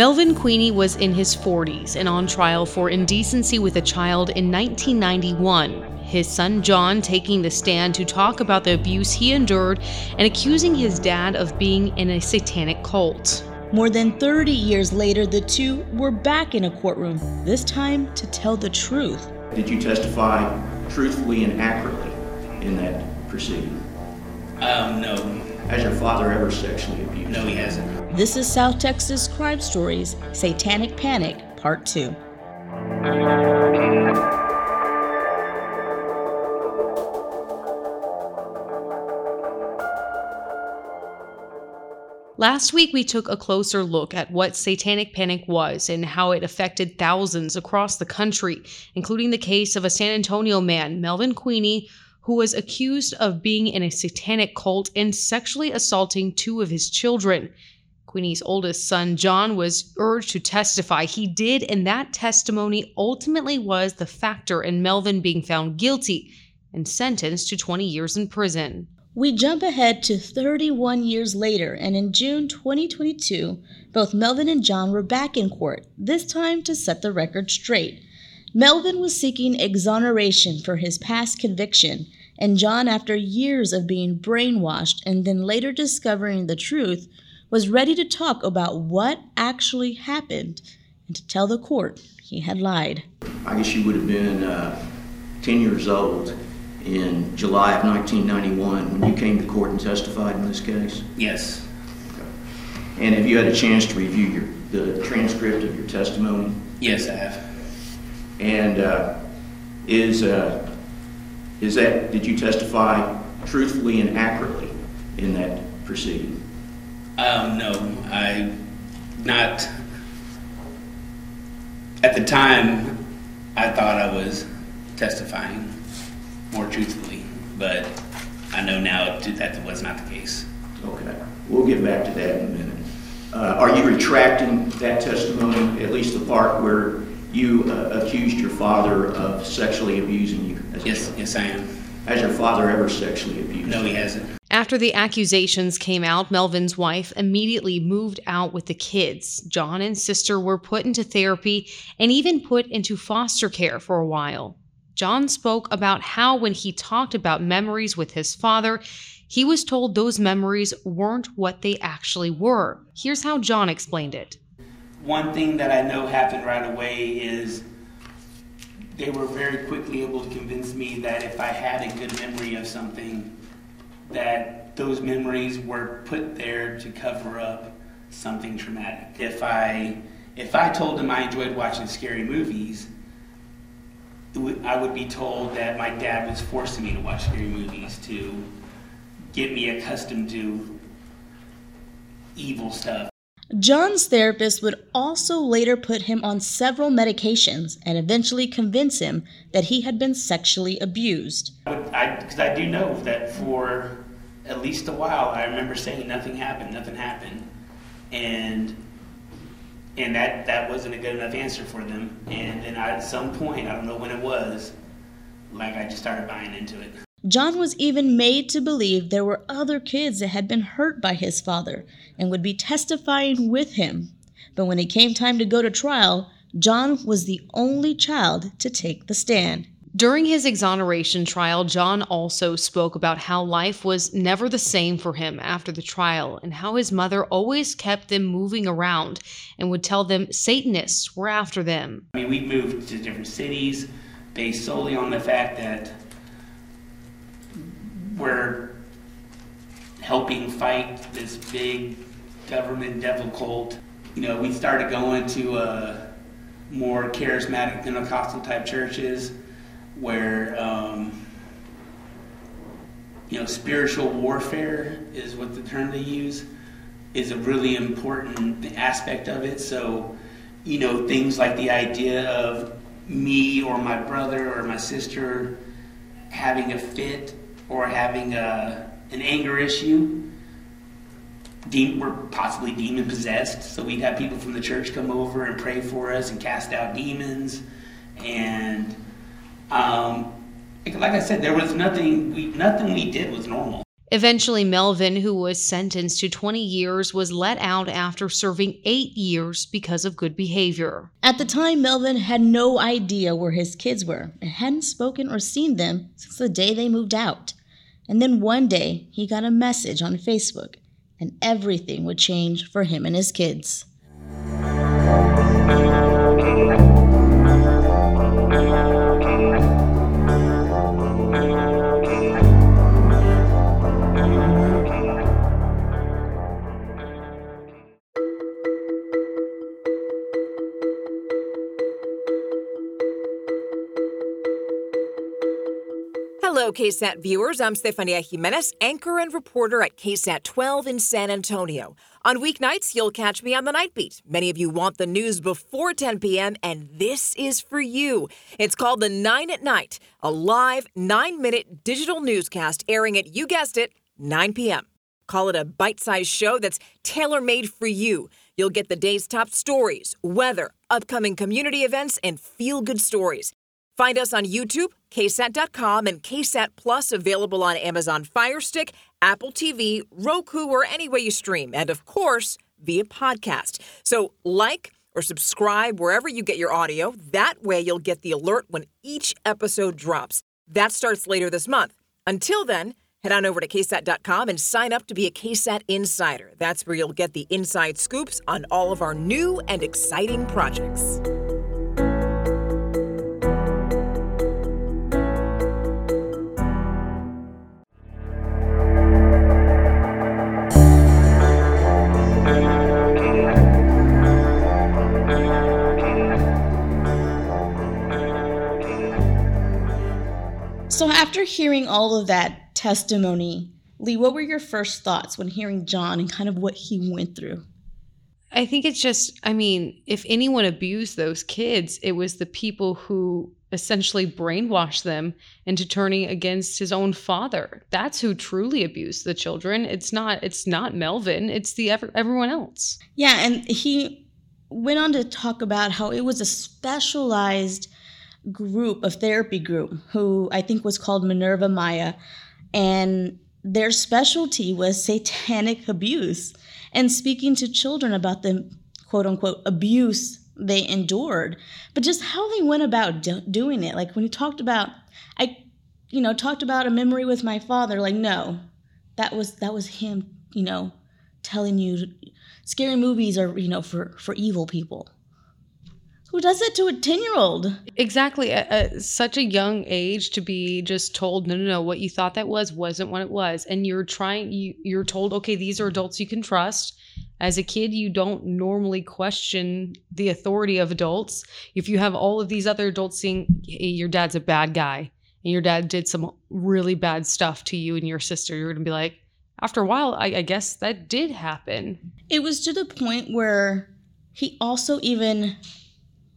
Melvin Quinney was in his 40s and on trial for indecency with a child in 1991. His son John taking the stand to talk about the abuse he endured and accusing his dad of being in a satanic cult. More than 30 years later, the two were back in a courtroom, this time to tell the truth. Did you testify truthfully and accurately in that proceeding? Um, no. Has your father ever sexually abused? No, he hasn't. This is South Texas Crime Stories Satanic Panic, Part 2. Last week, we took a closer look at what satanic panic was and how it affected thousands across the country, including the case of a San Antonio man, Melvin Quinney, who was accused of being in a satanic cult and sexually assaulting two of his children. Quinney's oldest son, John, was urged to testify. He did, and that testimony ultimately was the factor in Melvin being found guilty and sentenced to 20 years in prison. We jump ahead to 31 years later, and in June 2022, both Melvin and John were back in court, this time to set the record straight. Melvin was seeking exoneration for his past conviction, and John, after years of being brainwashed and then later discovering the truth, was ready to talk about what actually happened and to tell the court he had lied. I guess you would have been uh, 10 years old in July of 1991 when you came to court and testified in this case? Yes. And have you had a chance to review your, the transcript of your testimony? Yes, I have. And uh, is, uh, is that, did you testify truthfully and accurately in that proceeding? Um, no, I not. At the time, I thought I was testifying more truthfully, but I know now that was not the case. Okay, we'll get back to that in a minute. Uh, are you retracting that testimony, at least the part where you uh, accused your father of sexually abusing you? As yes, yes, I am. Has your father ever sexually abused? No, he hasn't. After the accusations came out, Melvin's wife immediately moved out with the kids. John and sister were put into therapy and even put into foster care for a while. John spoke about how, when he talked about memories with his father, he was told those memories weren't what they actually were. Here's how John explained it. One thing that I know happened right away is they were very quickly able to convince me that if I had a good memory of something, that those memories were put there to cover up something traumatic. If I if I told them I enjoyed watching scary movies, I would be told that my dad was forcing me to watch scary movies to get me accustomed to evil stuff. John's therapist would also later put him on several medications and eventually convince him that he had been sexually abused. Because I, I, do know that for at least a while, I remember saying nothing happened, nothing happened. And and that that wasn't a good enough answer for them. And then I, at some point, I don't know when it was, like I just started buying into it. John was even made to believe there were other kids that had been hurt by his father and would be testifying with him. But when it came time to go to trial, John was the only child to take the stand. During his exoneration trial, John also spoke about how life was never the same for him after the trial and how his mother always kept them moving around and would tell them Satanists were after them. I mean, we moved to different cities based solely on the fact that we're helping fight this big government devil cult. You know, we started going to uh, more charismatic Pentecostal type churches where um, you know spiritual warfare is what the term they use is a really important aspect of it. So you know things like the idea of me or my brother or my sister having a fit or having a, an anger issue de- we're possibly demon possessed so we'd have people from the church come over and pray for us and cast out demons and um, like I said, there was nothing we nothing we did was normal. Eventually, Melvin, who was sentenced to 20 years, was let out after serving eight years because of good behavior. At the time, Melvin had no idea where his kids were and hadn't spoken or seen them since the day they moved out. And then one day, he got a message on Facebook, and everything would change for him and his kids. KSAT viewers. I'm Stephania Jimenez, anchor and reporter at KSAT 12 in San Antonio. On weeknights, you'll catch me on the Night Beat. Many of you want the news before 10 p.m., and this is for you. It's called The Nine at Night, a live nine minute digital newscast airing at, you guessed it, 9 p.m. Call it a bite sized show that's tailor made for you. You'll get the day's top stories, weather, upcoming community events, and feel good stories. Find us on YouTube, KSAT.com, and KSAT Plus available on Amazon Fire Stick, Apple TV, Roku, or any way you stream, and of course, via podcast. So, like or subscribe wherever you get your audio. That way, you'll get the alert when each episode drops. That starts later this month. Until then, head on over to KSAT.com and sign up to be a KSAT Insider. That's where you'll get the inside scoops on all of our new and exciting projects. After hearing all of that testimony, Lee, what were your first thoughts when hearing John and kind of what he went through? I think it's just, I mean, if anyone abused those kids, it was the people who essentially brainwashed them into turning against his own father. That's who truly abused the children. It's not it's not Melvin, it's the everyone else. Yeah, and he went on to talk about how it was a specialized group of therapy group who I think was called Minerva Maya and their specialty was satanic abuse and speaking to children about the quote unquote abuse they endured but just how they went about do- doing it. Like when you talked about I you know talked about a memory with my father like no that was that was him you know telling you scary movies are you know for for evil people who does it to a 10 year old? Exactly. At, at, such a young age to be just told, no, no, no, what you thought that was wasn't what it was. And you're trying, you, you're told, okay, these are adults you can trust. As a kid, you don't normally question the authority of adults. If you have all of these other adults saying, hey, your dad's a bad guy and your dad did some really bad stuff to you and your sister, you're going to be like, after a while, I, I guess that did happen. It was to the point where he also even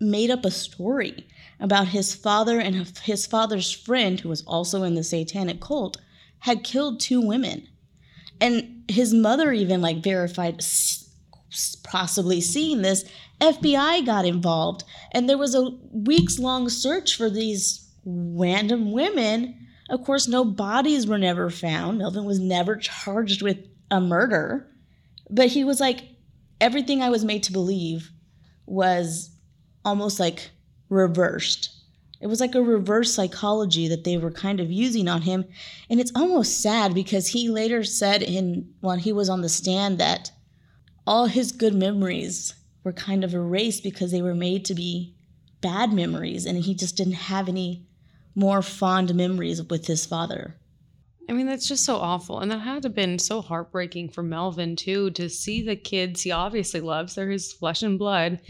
made up a story about his father and his father's friend, who was also in the satanic cult, had killed two women. And his mother even like verified possibly seeing this. FBI got involved, and there was a weeks long search for these random women. Of course, no bodies were never found. Melvin was never charged with a murder. But he was like, everything I was made to believe was almost like reversed. It was like a reverse psychology that they were kind of using on him. And it's almost sad because he later said in when he was on the stand that all his good memories were kind of erased because they were made to be bad memories and he just didn't have any more fond memories with his father. I mean, that's just so awful. And that had to have been so heartbreaking for Melvin, too, to see the kids he obviously loves. They're his flesh and blood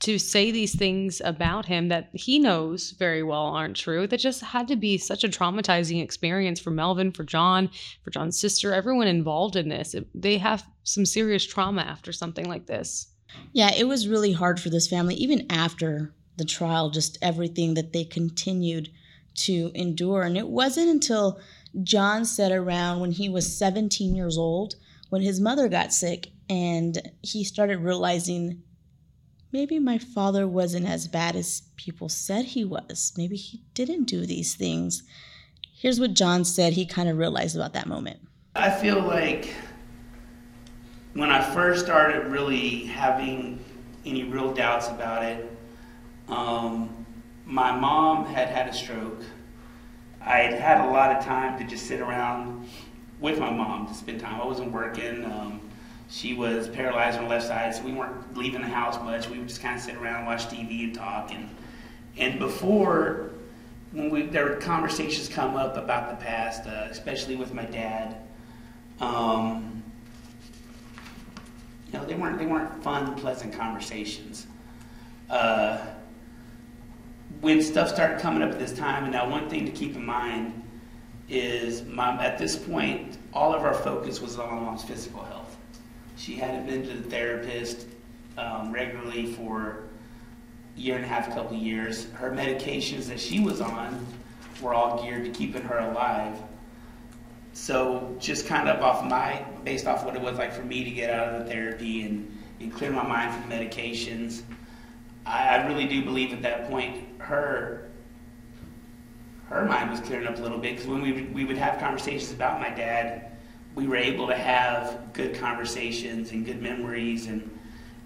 to say these things about him that he knows very well aren't true. That just had to be such a traumatizing experience for Melvin, for John, for John's sister, everyone involved in this. It, they have some serious trauma after something like this. Yeah, it was really hard for this family, even after the trial, just everything that they continued to endure. And it wasn't until John said around when he was 17 years old, when his mother got sick, and he started realizing maybe my father wasn't as bad as people said he was. Maybe he didn't do these things. Here's what John said he kind of realized about that moment. I feel like when I first started really having any real doubts about it, um, my mom had had a stroke. I had had a lot of time to just sit around with my mom to spend time. I wasn't working. Um, she was paralyzed on the left side, so we weren't leaving the house much. We would just kind of sit around, watch TV, and talk. And and before, when we there were conversations come up about the past, uh, especially with my dad. Um, you know, they weren't they weren't fun, pleasant conversations. Uh, when stuff started coming up at this time, and now one thing to keep in mind is, at this point, all of our focus was on mom's physical health. She hadn't been to the therapist um, regularly for a year and a half, a couple years. Her medications that she was on were all geared to keeping her alive. So just kind of off my, based off what it was like for me to get out of the therapy and, and clear my mind from medications, I, I really do believe at that point her her mind was clearing up a little bit because when we we would have conversations about my dad, we were able to have good conversations and good memories and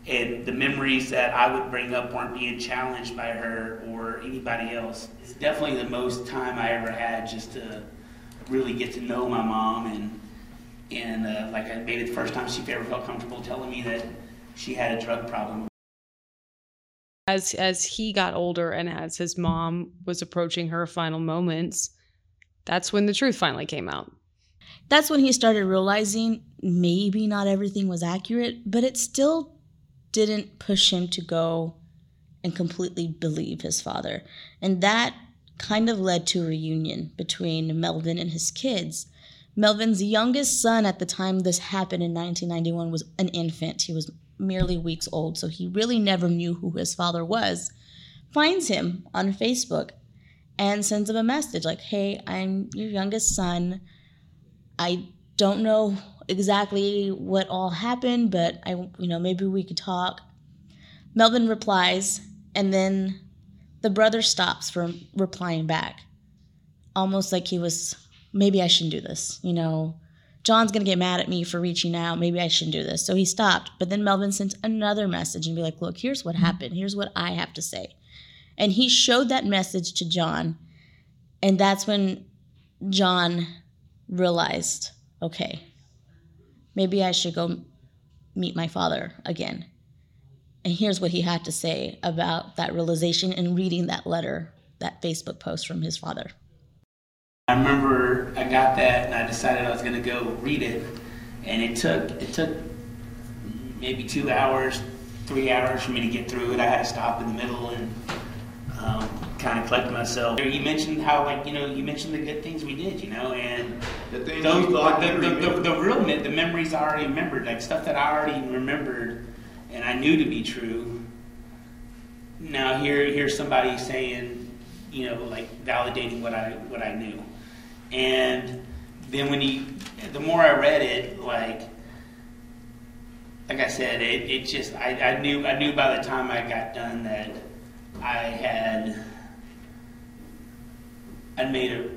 and the memories that I would bring up weren't being challenged by her or anybody else. It's definitely the most time I ever had just to really get to know my mom and and uh, like I maybe the first time she ever felt comfortable telling me that she had a drug problem. As as he got older and as his mom was approaching her final moments, that's when the truth finally came out. That's when he started realizing maybe not everything was accurate, but it still didn't push him to go and completely believe his father. And that kind of led to a reunion between Melvin and his kids. Melvin's youngest son at the time this happened in 1991 was an infant. He was merely weeks old, so he really never knew who his father was. Finds him on Facebook and sends him a message like, "Hey, I'm your youngest son. I don't know exactly what all happened, but I, you know, maybe we could talk." Melvin replies, and then the brother stops from replying back, almost like he was, maybe I shouldn't do this, you know. John's gonna get mad at me for reaching out. Maybe I shouldn't do this. So he stopped. But then Melvin sent another message and be like, look, here's what happened. Here's what I have to say. And he showed that message to John. And that's when John realized, okay, maybe I should go meet my father again. And here's what he had to say about that realization and reading that letter, that Facebook post from his father. I remember I got that and I decided I was going to go read it, and it took it took maybe two hours, three hours for me to get through it. I had to stop in the middle and um, kind of collect myself. You mentioned how like you know you mentioned the good things we did, you know, and The things those, thought the, the, the, the real me- the memories I already remembered, like stuff that I already remembered and I knew to be true. Now here here's somebody saying, you know, like validating what I what I knew. And then when he, the more I read it, like, like I said, it, it just, I, I knew, I knew by the time I got done that I had, I made a,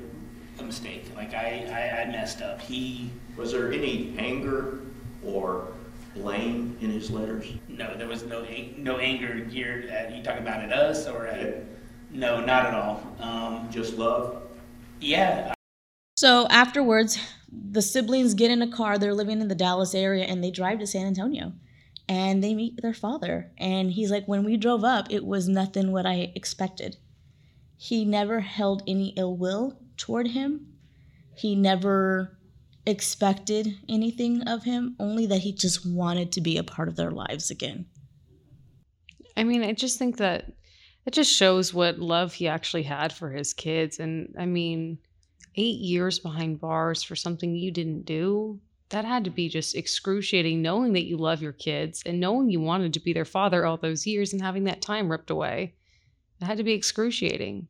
a mistake. Like I, I, I messed up. He, Was there any anger or blame in his letters? no, there was no, no anger geared at, you talking about at us or at, no, not at all. Um, Just love? yeah, So afterwards, the siblings get in a car. They're living in the Dallas area and they drive to San Antonio and they meet their father. And he's like, When we drove up, it was nothing what I expected. He never held any ill will toward him, he never expected anything of him, only that he just wanted to be a part of their lives again. I mean, I just think that it just shows what love he actually had for his kids. And I mean, eight years behind bars for something you didn't do, that had to be just excruciating knowing that you love your kids and knowing you wanted to be their father all those years and having that time ripped away. It had to be excruciating.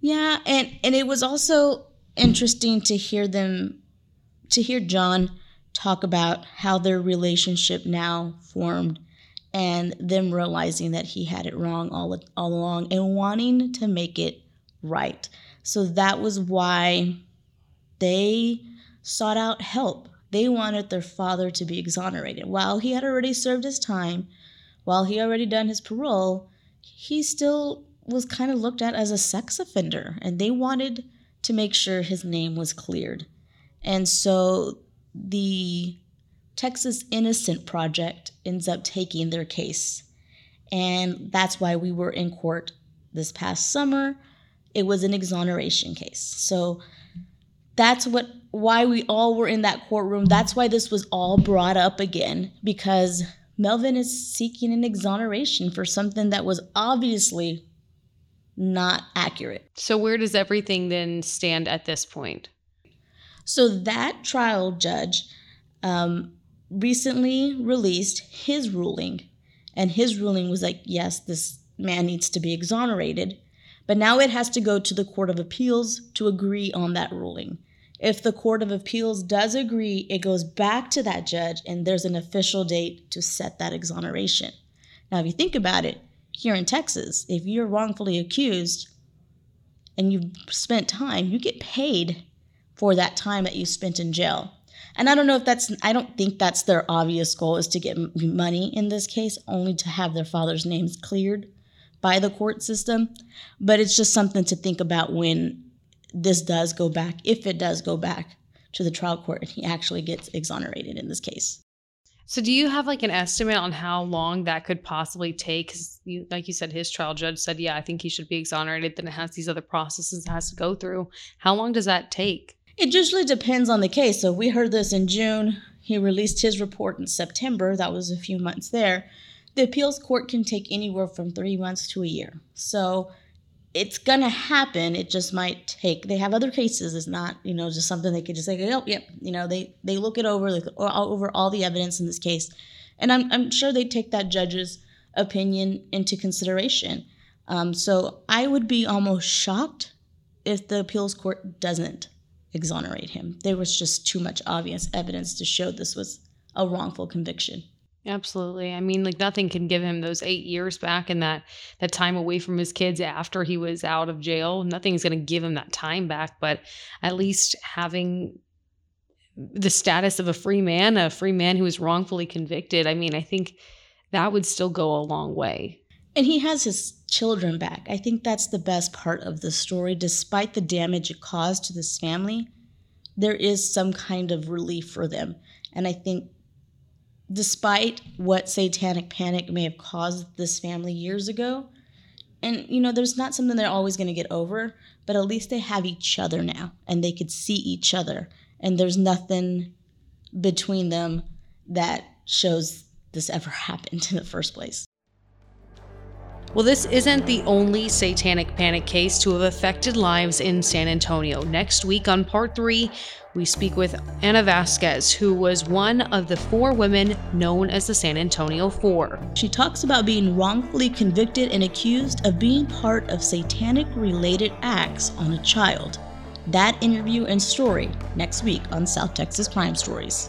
Yeah, and and it was also interesting to hear them to hear John talk about how their relationship now formed and them realizing that he had it wrong all all along and wanting to make it right. So that was why they sought out help. They wanted their father to be exonerated. While he had already served his time, while he already done his parole, he still was kind of looked at as a sex offender, and they wanted to make sure his name was cleared. And so the Texas Innocent Project ends up taking their case. And that's why we were in court this past summer. It was an exoneration case. So that's what why we all were in that courtroom. That's why this was all brought up again because Melvin is seeking an exoneration for something that was obviously not accurate. So, where does everything then stand at this point? So, that trial judge um, recently released his ruling, and his ruling was like, yes, this man needs to be exonerated. But now it has to go to the Court of Appeals to agree on that ruling. If the Court of Appeals does agree, it goes back to that judge, and there's an official date to set that exoneration. Now, if you think about it, here in Texas, if you're wrongfully accused and you've spent time, you get paid for that time that you spent in jail. And I don't know if that's, I don't think that's their obvious goal is to get money in this case, only to have their father's names cleared by the court system. But it's just something to think about when this does go back, if it does go back to the trial court and he actually gets exonerated in this case. So, do you have like an estimate on how long that could possibly take? Because, like you said, his trial judge said, "Yeah, I think he should be exonerated." Then it has these other processes it has to go through. How long does that take? It usually depends on the case. So, we heard this in June. He released his report in September. That was a few months there. The appeals court can take anywhere from three months to a year. So, it's gonna happen. It just might take. They have other cases. It's not, you know, just something they could just say, oh, yep. You know, they they look it over, like over all the evidence in this case, and I'm I'm sure they take that judge's opinion into consideration. Um, so I would be almost shocked if the appeals court doesn't exonerate him. There was just too much obvious evidence to show this was a wrongful conviction. Absolutely. I mean, like nothing can give him those eight years back and that that time away from his kids after he was out of jail. Nothing's going to give him that time back. But at least having the status of a free man, a free man who was wrongfully convicted. I mean, I think that would still go a long way. And he has his children back. I think that's the best part of the story. Despite the damage it caused to this family, there is some kind of relief for them. And I think despite what satanic panic may have caused this family years ago. And, you know, there's not something they're always going to get over, but at least they have each other now and they could see each other. And there's nothing between them that shows this ever happened in the first place. Well, this isn't the only satanic panic case to have affected lives in San Antonio. Next week on part three, we speak with Ana Vasquez, who was one of the four women known as the San Antonio Four. She talks about being wrongfully convicted and accused of being part of satanic related acts on a child. That interview and story next week on South Texas Crime Stories.